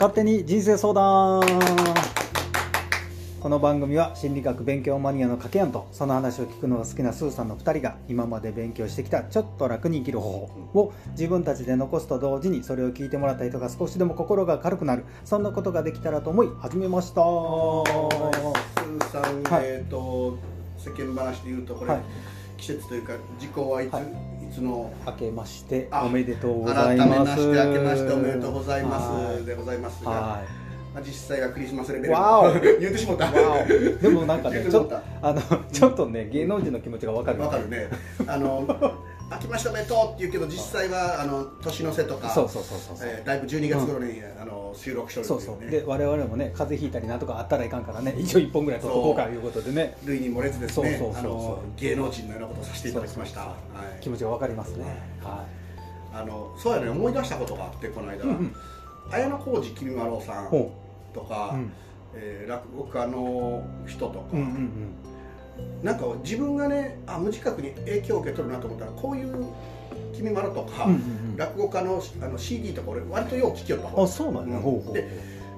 勝手に人生相談この番組は心理学勉強マニアのかけやんとその話を聞くのが好きなスーさんの2人が今まで勉強してきたちょっと楽に生きる方法を自分たちで残すと同時にそれを聞いてもらった人が少しでも心が軽くなる。そんなことができたらと思い始めましたスーさん、はいえっ、と世間話で言うとこれ、はい。季節というか時効はいつ、はいい、つの明けましてあおめでとうござ改います。めまして明けましておめでとうございますはい。でございますが、はまあ、実際はクリスマスレベル 言ってしもった。でもなんかねちょあのちょっとね芸能人の気持ちがわかる。たわかるね。あの明けましておめでとうって言うけど実際はあの年の瀬とかそうそうそうそうえーだいぶ12月頃に、あの収録しておるそうそう。で我々もね風邪ひいたりなんとかあったらいかんからね一応一本ぐらい取っとこうかということでね。類に漏れずですねそうそうそう芸能人のようなことをさせていただきました。はい。気持ちがわかりますね。はあのそうやね思い出したことがあってこの間、いうんうん。綾小路きみまろさんほとか、ううん。えー落語家の人とか、うんうんなんか自分がねあ無自覚に影響を受け取るなと思ったらこういう「きみまろ」とか、うんうんうん。落語家のあの CD とか俺割とよう聞きよった方。あそうなんだうん。ほうほうで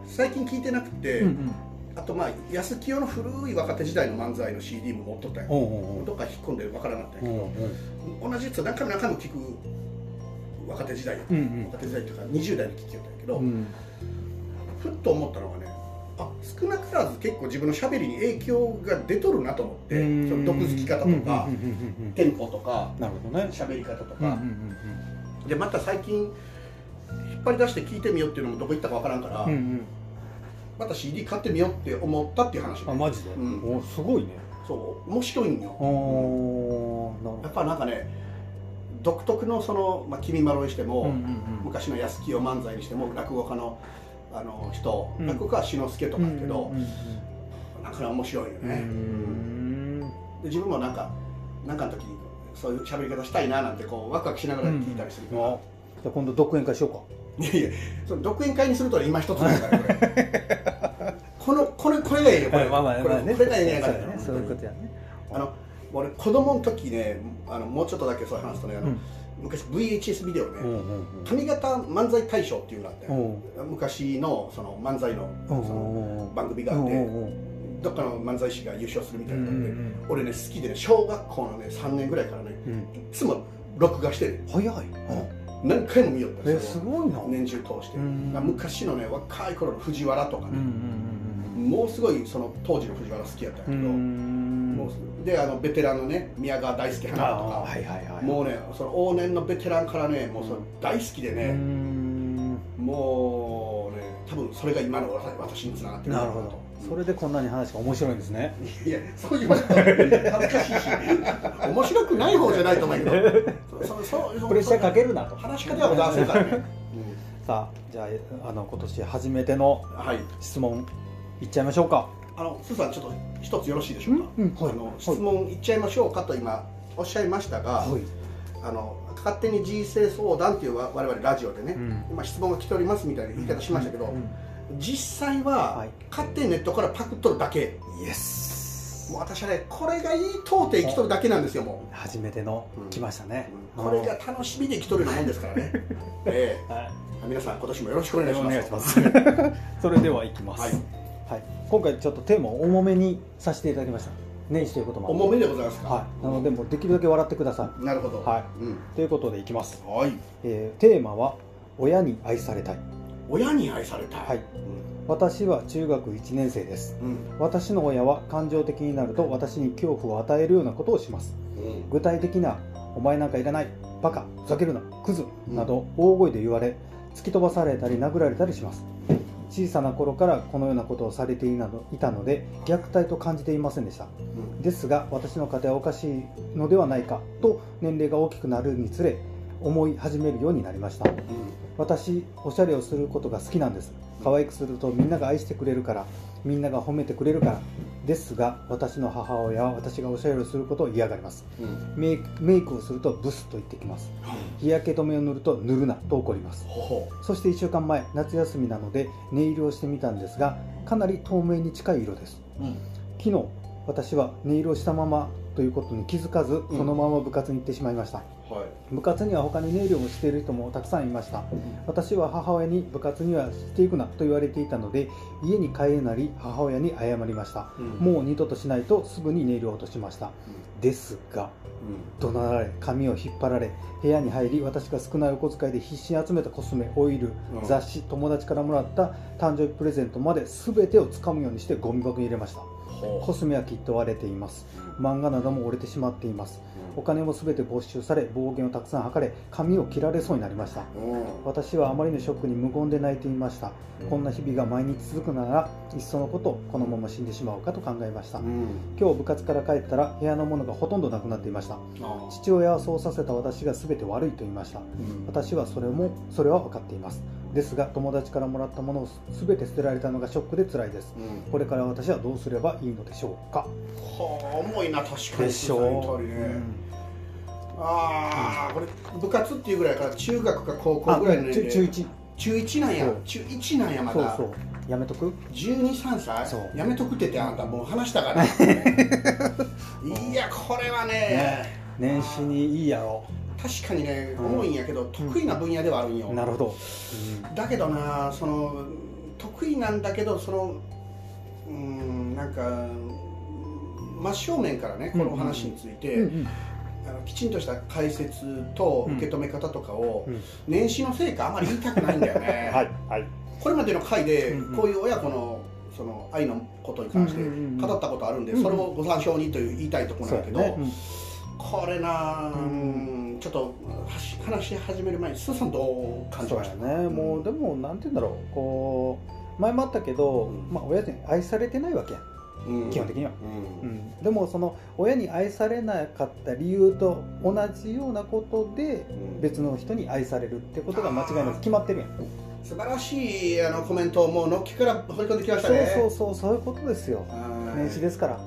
最近聞いてなくて、うんうん。あとまあ安清の古い若手時代の漫才の CD も持っとったんやどっか引っ込んでるわからなかったんうやうんけど、同じやつを何回も何回も聞く若手時代やうんうん。若手時代というか20代に聞きよったんやけど、うん。ふっと思ったのがねあ少なからず結構自分のしゃべりに影響が出とるなと思ってうん。その毒づき方とかうんうんうんうんテンポとかなるほどね。しゃべり方とうんうんか、でまた最近引っ張り出して聞いてみようっていうのもどこ行ったかわからんから、うんうん。うんまた CD 買ってみようって思ったっていう話、あマジで？うん。おすごいね。そう面白いんよ。おーなるほやっぱなんかね独特のその、まあ、君まろにしても、どうんうんうん。昔の安清漫才にしても落語家のあの人、うん。落語家は志の輔とかやけど、うんうんなかなか面白いよね、うんうん。で自分もなんかなんかの時にそういう喋り方したいななんてこうワクワクしながら聞いたりするから、あじゃあ今度独演会しようか。いやいやその独演会にすると今一つだから。これこの これこれがええよこれ、まあまあこれまあね。これがええねやからねそういうことやね。あの俺子供の時ねあのもうちょっとだけそう話すとねあの、うん昔 VHS ビデオね、上方漫才大賞っていうのがあって、うん。昔のその漫才のうんその番組があって、どっかの漫才師が優勝するみたいなので、俺ね好きでね小学校のね3年ぐらいからねうん。いつも録画してる早い。何回も見よったえよ。すごいな。年中通して、うん昔のね若い頃の藤原とかね、んもうすごいその当時の藤原好きやったんやけど、もうであのベテランのね宮川大輔あ花とか、あはいはいはいもうねその往年のベテランからねもうそれ大好きでうね、ん。もうね多分それが今の私につながってるなるほど。それでこんなに話が面白いんですね。いやそう言われたら恥ずかしいし。面白くない方じゃないと思うけど。そそそプレッシャーかけるなと。話し方は小沢せからね、さあじゃああの今年初めてのうんはい。質問いっちゃいましょうかあのスーさんちょっと一つよろしいでしょうか、うんうんはい。あの質問いっちゃいましょうかと今おっしゃいましたが、はい。あの勝手に人生相談っていう我々ラジオでね、うん。今質問が来ておりますみたいな言い方しましたけど、うん実際は、はい。勝手にネットからパクっとるだけ。イエスもう私はねこれがいい通って生きとるだけなんですよも初めてのうん。来ましたね。う、これが楽しみで生きとるようなもんですからね。えはい。え皆さん今年もよろしくお願いしおます。願いします。それではいきます。はい。はい今回ちょっとテーマを重めにさせていただきました。年始ということも重めでございますか？はい。なのでもうできるだけ笑ってください。なるほど。はい。うん。ということでいきます、はい。えーテーマは親に愛されたい。親に愛されたい。はい。私は中学1年生です。うん。私の親は感情的になると私に恐怖を与えるようなことをします。うん。具体的な「お前なんかいらない」「バカ」「ふざけるな」「クズ」うん。など大声で言われ突き飛ばされたり殴られたりします小さな頃からこのようなことをされていたので虐待と感じていませんでした。うん。ですが私の家庭はおかしいのではないかと年齢が大きくなるにつれ思い始めるようになりました。私おしゃれをすることが好きなんです。可愛くするとみんなが愛してくれるからみんなが褒めてくれるからですが私の母親は私がおしゃれをすることを嫌がります。うん。うんメイクメイクをするとブスと言ってきます。日焼け止めを塗ると塗るなと怒ります。ほそして1週間前夏休みなのでネイルをしてみたんですがかなり透明に近い色です。ううん。昨日私はネイルをしたままということに気づかずうん。そのまま部活に行ってしまいました、はい。部活には他にネイルをしている人もたくさんいました。私は母親に部活にはしていくなと言われていたので家に帰れなり母親に謝りました、うん。もう二度としないとすぐにネイルを落としました。ですが怒鳴られ髪を引っ張られ部屋に入り私が少ないお小遣いで必死に集めたコスメオイル、うん。雑誌友達からもらった誕生日プレゼントまで全てを掴むようにしてゴミ箱に入れました。ほコスメはきっと割れています。漫画なども折れてしまっています。お金も全て没収され暴言をたくさん吐かれ髪を切られそうになりました。うん。私はあまりのショックに無言で泣いていました。こんな日々が毎日続くならいっそのことこのまま死んでしまおうかと考えました。うん。今日部活から帰ったら部屋のものがほとんどなくなっていました。あ父親はそうさせた私が全て悪いと言いました。うん。私はそれもそれは分かっていますですが友達からもらったものを全て捨てられたのがショックで辛いです。うん。これから私はどうすればいいのでしょうか？はあ重いな確かに。でしょその通りね、ああこれ部活っていうぐらいから中学か高校あぐらいの年齢。中中1中1なんや。そう。中1なんやまだ。そうそう。やめとく？123歳？そう。やめとくって言ってあんたもう話したから。いやこれはね。ね年始にいいやろ確かにねうん。重いんやけど得意な分野ではあるんよ、なるほど、だけどなその得意なんだけどそのうんなんか真正面からねこの話について、あのきちんとした解説と受け止め方とかを、うん。年始の成果あまり言いたくないんだよね、はいはい。これまでの回でこういう親子のその愛のことに関して語ったことあるんで、それをご参照にという言いたいところそなだけど、これな、うんうんちょっと話し始める前にスーさんどう感じました？やね、もうでもなんて言うんだろう。こう前もあったけど、うん。まあ、親に愛されてないわけや、うん。基本的には、うん。うん、でもその親に愛されなかった理由と同じようなことでうん。別の人に愛されるってことが間違いなく決まってるやん。素晴らしいあのコメントをもうのっけから掘り込んできましたそうねそうそうそういうことですよ。はい。年始ですから。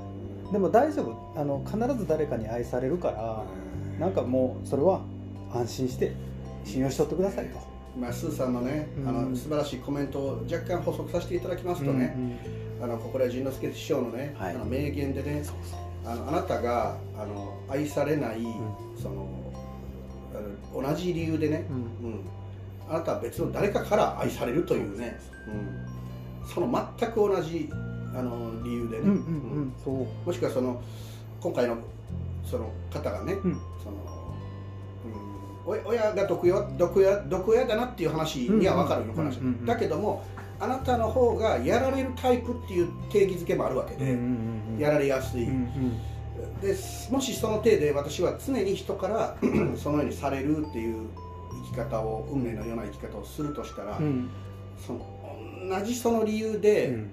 でも大丈夫。あの必ず誰かに愛されるからなんかもうそれは安心して信用しとってくださいとまあ、スーさんのね、あうん。の素晴らしいコメントを若干補足させていただきますとね、あのここで陣之助師匠のね、はい。あの名言でねそうそうあのあなたがあの愛されない、そのあの同じ理由でね、うん。うん、あなたは別の誰かから愛されるというね、うん、その全く同じあの理由でね、うんうんうん。そう。もしくはその今回のその方がね、うん親が毒親毒親毒親だなっていう話には分かるよ、この話だけどもあなたの方がやられるタイプっていう定義づけもあるわけで、やられやすい、でもしその体で私は常に人から そのようにされるっていう生き方を運命のような生き方をするとしたら、うん。その同じその理由で、うん。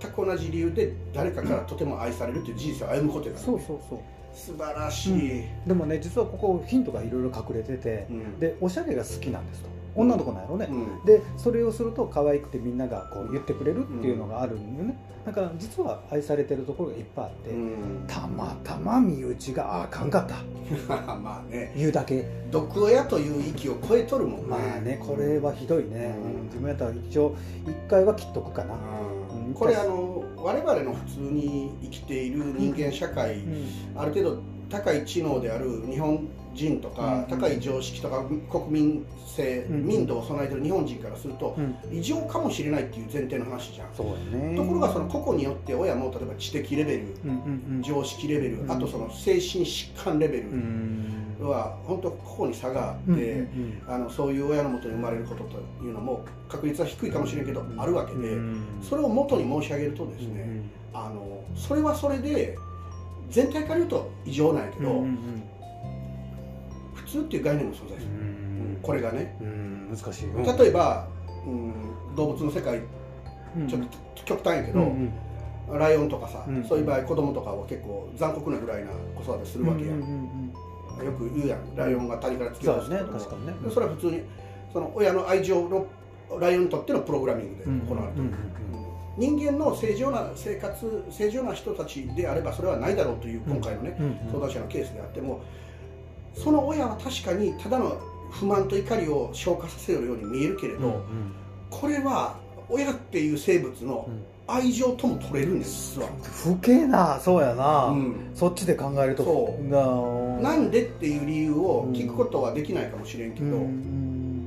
全く同じ理由で誰かからとても愛されるという事実を歩むことになる、そうそうそう素晴らしい、でもね実はここヒントがいろいろ隠れてて、うん。でおしゃれが好きなんですと。女の子なんやろね、うん。でそれをすると可愛くてみんながこう言ってくれるっていうのがあるんよね、だから実は愛されてるところがいっぱいあって、うん。たまたま身内があかんかった。まあね。言うだけ。毒親という域を超えとるもんね。まあねこれはひどいね、うん。うん。自分やったら一応一回は切っとくかな、うんうんこれあの我々の普通に生きている人間社会、うん。ある程度高い知能である日本人とか、うん高い常識とか国民性、うん民度を備えている日本人からすると、うん。異常かもしれないっていう前提の話じゃん、ところがその個々によって親も例えば知的レベル常識レベル、うんあとその精神疾患レベルうん。は本当個々に差があって、あのそういう親のもとに生まれることというのも確率は低いかもしれんけど、あるわけで、うん。それを元に申し上げるとですね、あのそれはそれで全体から言うと異常なんやけど、通っていう概念も存在する、うん。これがね。うん難しい。例えば、うん、動物の世界うん。ちょっと極端やけど、うんうん。ライオンとかさ、うんそういう場合子供とかは結構残酷なぐらいな子育てするわけや、うんうんうんよく言うやん。ライオンが谷から突き落とすか。にね。でそれは普通にその親の愛情のライオンにとってのプログラミングで行われている、人間の正常な生活正常な人たちであればそれはないだろうという今回のね、相談者のケースであってもその親は確かにただの不満と怒りを消化させるように見えるけれど、これは親っていう生物の愛情とも取れるんですわ。不敬なそうやな、うん。そっちで考えると。そう。ななんでっていう理由を聞くことはできないかもしれんけど、うん。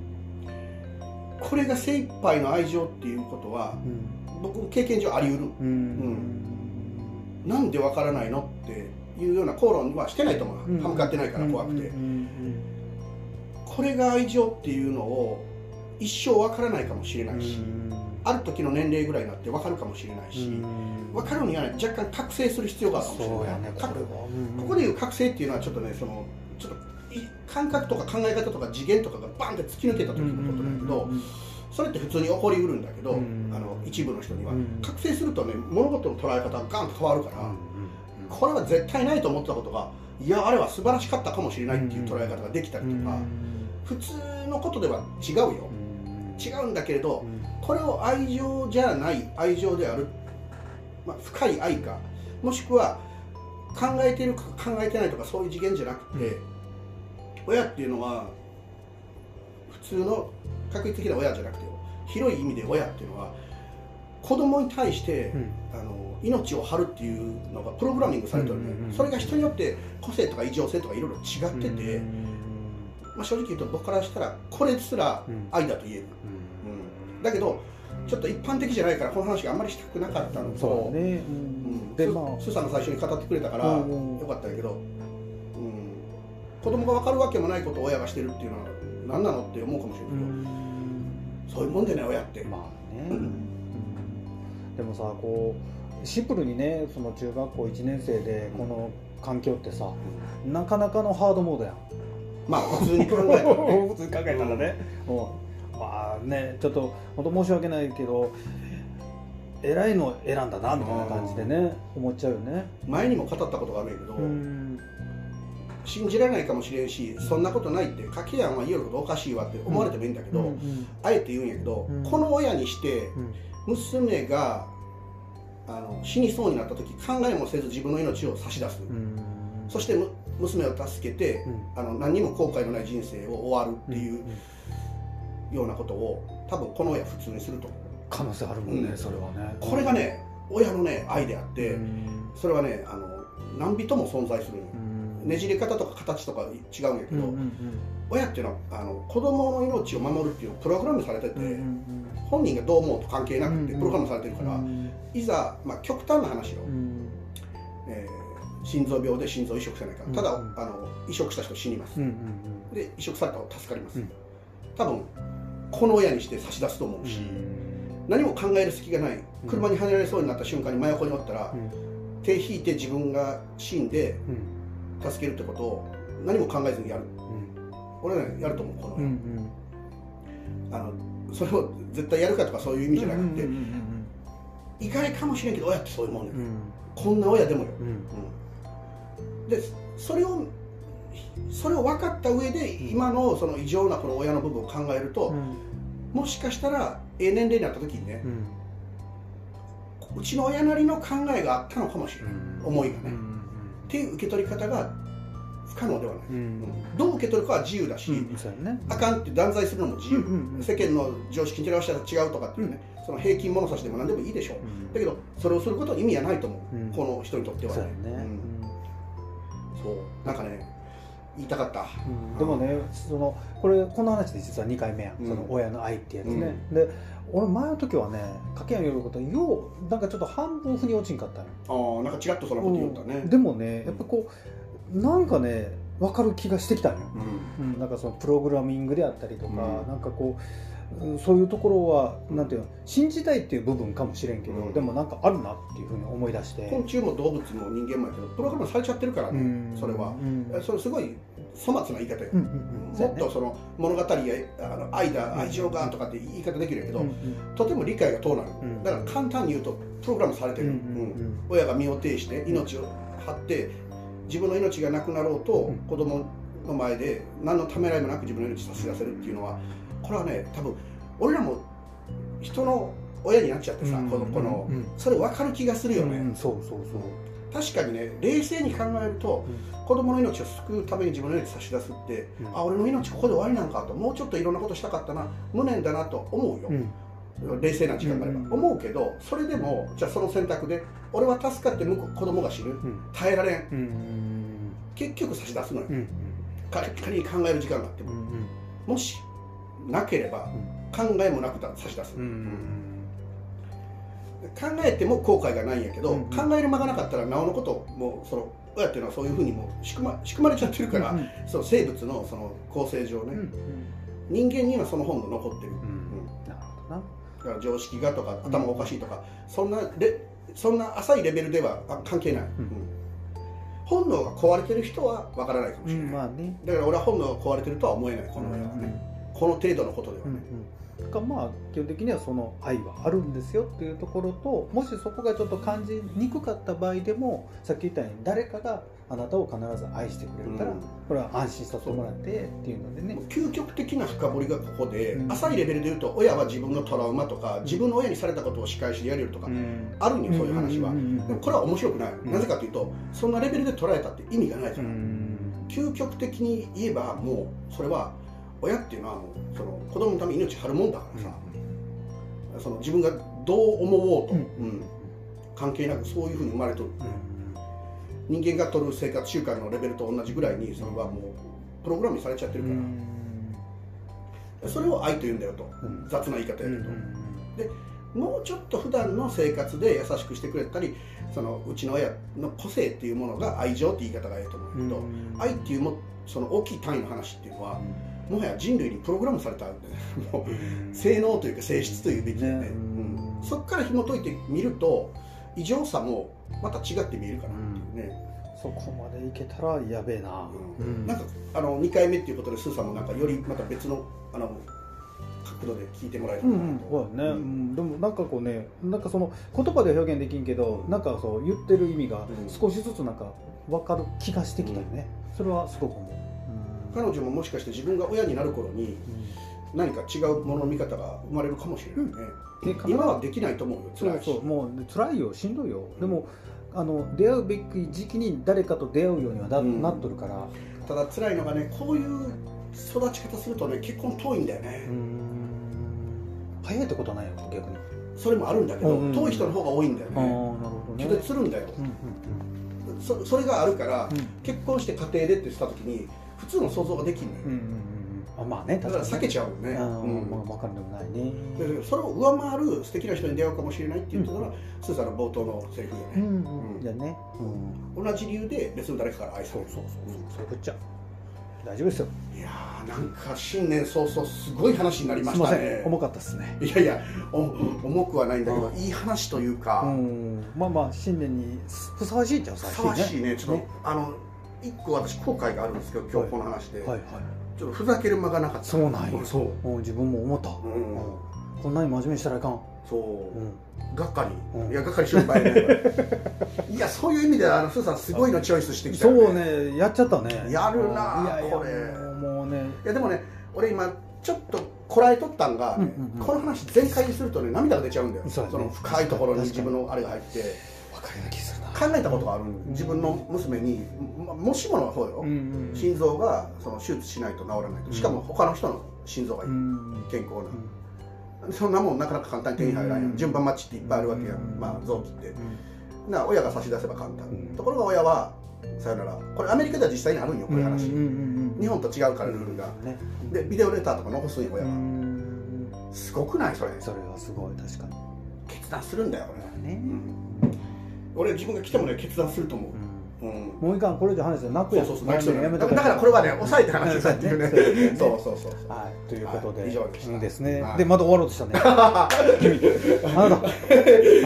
これが精一杯の愛情っていうことはうん。僕経験上あり得る。うんなんでわからないのっていうような口論はしてないと思う、うん。歯向かってないから怖くて、うん。これが愛情っていうのを一生わからないかもしれないし、ある時の年齢ぐらいになってわかるかもしれないし、分かるには、ね、若干覚醒する必要があるかもしれない。ねここでいう覚醒っていうのはちょっとねそのちょっとい感覚とか考え方とか次元とかがバンって突き抜けた時のことだけど、それって普通に起こりうるんだけど、うん。あの一部の人には、うん。覚醒するとね物事の捉え方がガンと変わるから、これは絶対ないと思ったことがいやあれは素晴らしかったかもしれないっていう捉え方ができたりとか、普通のことでは違うよ、違うんだけれど、これを愛情じゃない愛情である、まあ、深い愛かもしくは考えてるか考えてないとかそういう次元じゃなくて、親っていうのは普通の確率的な親じゃなくて広い意味で親っていうのは子供に対して、あの命を張るっていうのがプログラミングされてるんで、うんうんうんそれが人によって個性とか異常性とかいろいろ違ってて、まあ、正直言うと僕からしたらこれすら愛だと言える、うん。だけどちょっと一般的じゃないからこの話があんまりしたくなかったのと、そうね、うん。でまあ。スーさんが最初に語ってくれたからようんうん。かったんやけど、うん、子供が分かるわけもないことを親がしてるっていうのは何なのって思うかもしれないけど、そういうもんでね親って、まあね、うん。うんでもさこうシンプルにねその中学校1年生でこの環境ってさなかなかのハードモードやん。まあ普通に考えたらね。普通に考えたらね、うんまあねちょっと本当申し訳ないけど偉いの選んだなみたいな感じでね思っちゃうよね。前にも語ったことがあるんやけど、うん信じられないかもしれんしそんなことないって掛けやんは言えることおかしいわって思われてもいいんだけど、うんあえて言うんやけど、うん。この親にしてうん。娘があの死にそうになった時考えもせず自分の命を差し出す、うん。そしてむ娘を助けて、うん。あの何にも後悔のない人生を終わるっていうようなことを多分この親普通にすると。思う可能性あるもんね、うん。それはね。これがね親のね愛であって、うん。それはねあの何人も存在するんよ。うんねじれ方とか形とか違うんやけど、うんうん親っていうのはあの子供の命を守るっていうプログラムされてて、うんうん本人がどう思うと関係なくてうんプログラムされてるから、うんいざ、まあ、極端な話よ、うん。えー心臓病で心臓移植せないからただ、うんあの移植した人死にます、うんうんで移植されたら助かります、うん。多分この親にして差し出すと思うし、何も考える隙がない。車にはねられそうになった瞬間に真横におったら、うん。手引いて自分が死んでうん助けるってことを何も考えずにやる。俺ねやると思うこのうん。う親、ん。あのそれを絶対やるかとかそういう意味じゃなくて、うんうん意外かもしれんけど親ってそういうもんね、うん。こんな親でもよ、うん。うんでそれをそれを分かった上で今のその異常なこの親の部分を考えると、うん。もしかしたらええ年齢になった時にねうん。うちの親なりの考えがあったのかもしれない、思いがね、うんっていう受け取り方が不可能ではない、うん。うんどう受け取るかは自由だし、うんね。あかんって断罪するのも自由、うんうんうん。世間の常識に照らしたら違うとかっていうね、その平均物差しでも何でもいいでしょう、うん。だけどそれをすることに意味はないと思う、うん。この人にとってはそうやね。うん。そう。なんかね言いたかった、うん。でもねそのこれこの話で実は2回目やん、うん。その親の愛ってやつね、で俺前の時はね掛け合いのことようなんかちょっと半分腑に落ちんかったのああなんかちらっとそんなこと言ったね、でもねやっぱこうなんかね分かる気がしてきたんよ、うん。うん、なんかそのプログラミングであったりとか、うん。なんかこううんそういうところはなんていうの信じたいっていう部分かもしれんけど、うん。でもなんかあるなっていうふうに思い出して、昆虫も動物も人間もやけどプログラムされちゃってるからね、うん。それは。うん。えそれすごい粗末な言い方よ、うんうんうん。もっとその物語やあの愛だうん愛情がとかって言い方できるけど、うんうんとても理解が遠なる、うんだから簡単に言うとプログラムされてる、うん親が身を挺して命を張って自分の命がなくなろうと、うん。子供の前で何のためらいもなく自分の命を差し出せるっていうのはこれはね多分俺らも人の親になっちゃってさ、うんこのこの、うんそれ分かる気がするよね、うん。そうそうそう確かにね冷静に考えると、子供の命を救うために自分の命を差し出すって、うん。あ俺の命ここで終わりなんかともうちょっといろんなことしたかったな無念だなと思うよ、うん。冷静な時間があれば、うん。思うけどそれでもじゃあその選択で俺は助かって向こう子供が死ぬ。うん。耐えられん。うん。結局差し出すのよ、仮に考える時間があっても、うん。もしなければ考えもなくたら差し出す、うん考えても後悔がないんやけど、うん考える間がなかったらなおのこともうその親っていうのはそういうふうにもう仕組ま 仕組まれちゃってるから、うんその生物のその構成上ね、うん人間にはその本能残ってる、うんうん。なるほどな。だから常識がとか頭がおかしいとか、そんなレそんな浅いレベルではあ関係ない、ん。うん。本能が壊れてる人はわからないかもしれない、まあね。だから俺は本能が壊れてるとは思えないこの親はね、この程度のことでは。ね、がまあ基本的にはその愛はあるんですよっていうところともしそこがちょっと感じにくかった場合でもさっき言ったように誰かがあなたを必ず愛してくれるから、うん。これは安心させてもらってっていうのでね。究極的な深掘りがここで、うん。浅いレベルで言うと親は自分のトラウマとか自分の親にされたことを仕返しでやれるとか、ん。あるんよそういう話は、んんんでもこれは面白くない、うん。なぜかというとそんなレベルで捉えたって意味がないかうら、ん。究極的に言えばもうそれは親っていうのはもうその子供のために命張るもんだからさ、その自分がどう思おうと、うん。うん。関係なくそういうふうに生まれとる。人間が取る生活習慣のレベルと同じぐらいにそれはもうプログラムにされちゃってるから、それを愛と言うんだよと、うん。雑な言い方やけど、もうちょっと普段の生活で優しくしてくれたりそのうちの親の個性っていうものが愛情って言い方がいいと思うけど、愛っていうもその大きい単位の話っていうのはもはや人類にプログラムされた もう性能というか性質というべきでね、ね。うん。そこから紐解いてみると異常さもまた違って見えるかなっていうね、そこまでいけたらやべえな、うん。なんかあの2回目っていうことでスーさんもなんかよりまた別のあの角度で聞いてもらえたうらなと、んうん、そうだね、ううん。ん、でもなんかこうねなんかその言葉では表現できんけどなんかそう言ってる意味がうん。少しずつなんか分かる気がしてきたよね、それはすごく思う、彼女ももしかして自分が親になる頃に何か違うものの見方が生まれるかもしれないね、で必ず今はできないと思うよそう辛いし。そうもう辛いよしんどいよ、でもあの出会うべき時期に誰かと出会うようにはな,、うんなっとるから。ただ辛いのがねこういう育ち方するとね結婚遠いんだよね、早いってことはないよ逆に。それもあるんだけど、うんうん遠い人の方が多いんだよああなるねほどね。拒絶するんだよ。うんうん。そそれがあるから、うん。結婚して家庭でってした時に普通の想像ができんのよ、うんうんうんあまあねだから避けちゃゃうよね、あーうん。まあ分かるでもないね。でそれを上回る素敵な人に出会うかもしれないって言ったのが、スーさんの冒頭のセリフよね、うんうんじゃあね。うん。同じ理由で別の誰かから愛さそうれるそう。そうそうそう。いうこっちゃ。大丈夫ですよ。いやーなんか新年早々すごい話になりますしいませたねん。重かったですね。いやいやお重くはないんだけど、うん。いい話というか、うん。まあまあ新年にふさわしいっちゃふふさわしいね。ちょっとね。あの一個私後悔があるんですけど今日この話で、はいはい。ちょっとふざける間がなかった。そうなんよ。そう。うん自分も思った。うん。うん。こんなに真面目にしたらいかん。そう、うん。がっかり、うん。いやがっかりしよう場合ね。いやそういう意味ではあのスーさんすごいのチョイスしてきたそようねやっちゃったね。やるなこれ。もうね。いやでもね俺今ちょっとこらえとったんが、ねうんうんうん。この話全開にするとね涙が出ちゃうんだよ。そね。の深いところに。自分のあれが入って考えたことがある自分の娘に、まもしものそうよ、うんうん。心臓がその手術しないと治らないと。しかも他の人の心臓がいい、うん。健康な、そんなもんなかなか簡単に手に入らない、うん。順番待ちっていっぱいあるわけや、うん。まあ臓器って。うん。な親が差し出せば簡単、うん。ところが親はさよなら。これアメリカでは実際にあるんよこういう話、うんうんうん日本と違うからルールが、ね。でビデオレターとか残すんよ親うは、ん。すごくないそれ。それはすごい確かに。決断するんだよ俺、ね俺自分が来てもね決断すると思う、うんもういかんこれ以上話したら泣くやん。そうそうそうやめとだだからこれはね抑えて話したっていうね。うんそうそうそうはい。ということで。はい。以上でした。うんですね。はい。でまだ終わろうとしたね。君。あなた。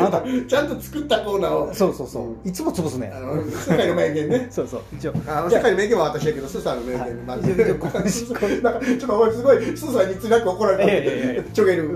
あなた。ちゃんと作ったコーナーを。そうそうそう。いつも潰すね。あの世界の名言ね。そうそう。一応あ。の世界の名言は私だけどスーさんの名はい。言 なんかちょっと俺すごいスーさんにつらく怒られた。いやいやいやちょげる。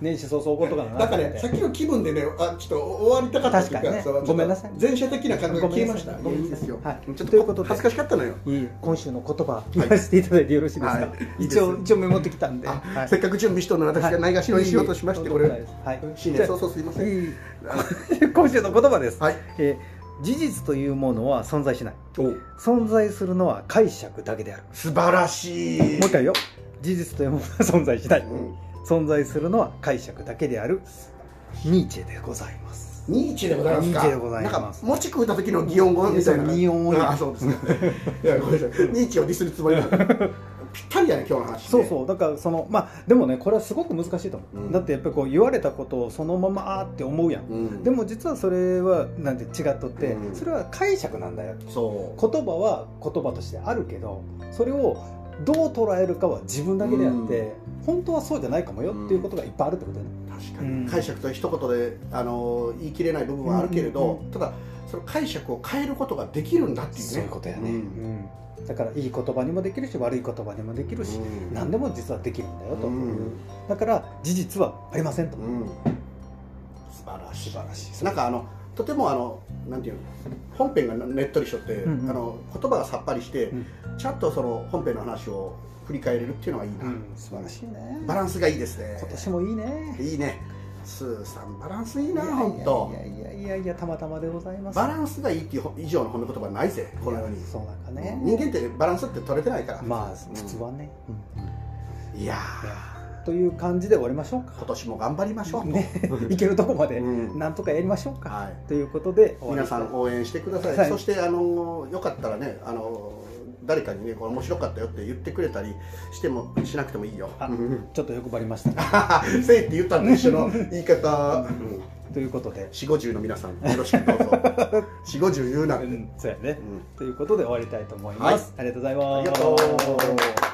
年始早々怒っとかな。なんかね、さっきの気分でね、あちょっと終わりたかった確かにごめんなさい前者的な感覚が消えました。ごめんですよ。はい。ちょっということとで。恥ずかしかったのよ。今週の言葉言わせていただいてよろしいですか、はい。一応一応メモってきたんで、あはい。せっかく準備しとるのに私がないがしろにしようとしまして、これ、はい。新年早々すいません。今週の言葉です、はい。えー事実というものは存在しない。お存在するのは解釈だけである。素晴らしい。もう一回よ事実というものは存在しない。うん。存在するのは解釈だけである。ニーチェでございますニーチェでございますか？ニーチェでございます。なんか餅食うた時の擬音語みたいな擬音語あそうですね。いやごめんなさい。ニーチェをディスるつもりなのぴったりやね今日の話、ね、そうそう。だからそのまあでもねこれはすごく難しいと思う、うん。だってやっぱりこう言われたことをそのままあーって思うやん、うん。でも実はそれはなんて違っとって、うん。それは解釈なんだよ。そう。言葉は言葉としてあるけどそれをどう捉えるかは自分だけであって、本当はそうじゃないかもよっていうことがいっぱいあるってことだよね、確かに、うん。解釈と一言であの言い切れない部分はあるけれど、うんただその解釈を変えることができるんだっていうね。そういうことやね、うん。うん。だからいい言葉にもできるし悪い言葉にもできるし、うん。何でも実はできるんだよと。うん。だから事実はありませんと、うん。素晴らしい。素晴らしい。なんかあのとてもあのなんていうの本編がねっとりしとって、うんうん。あの言葉がさっぱりして、うん。ちゃんとその本編の話を振り返れるっていうのがいいな、うん素晴らしいね。バランスがいいですね。今年もいいね。いいね。スーさんバランスいいな本当いやいやいやいやたまたまでございます。バランスがいいっていう以上の褒め言葉はないぜこの世に。そうなんかね。人間ってバランスって取れてないから。まあうん普通はね、うん。いやという感じで終わりましょうーか。今年も頑張りましょうと、ね。いけるとこまでうん。なんとかやりましょうか、はい。ということで皆さん応援してください、はい。そしてあのよかったらねあの誰かにねこれ面白かったよって言ってくれたりしてもしなくてもいいよ。あうん。ちょっと欲張りましたね。せいって言ったのと一緒の言い方、ということで、四五十の皆さんよろしくどうぞ。四五十言うなうん、そうやね、うん。ということで終わりたいと思います、はい。ありがとうございます。ありがとう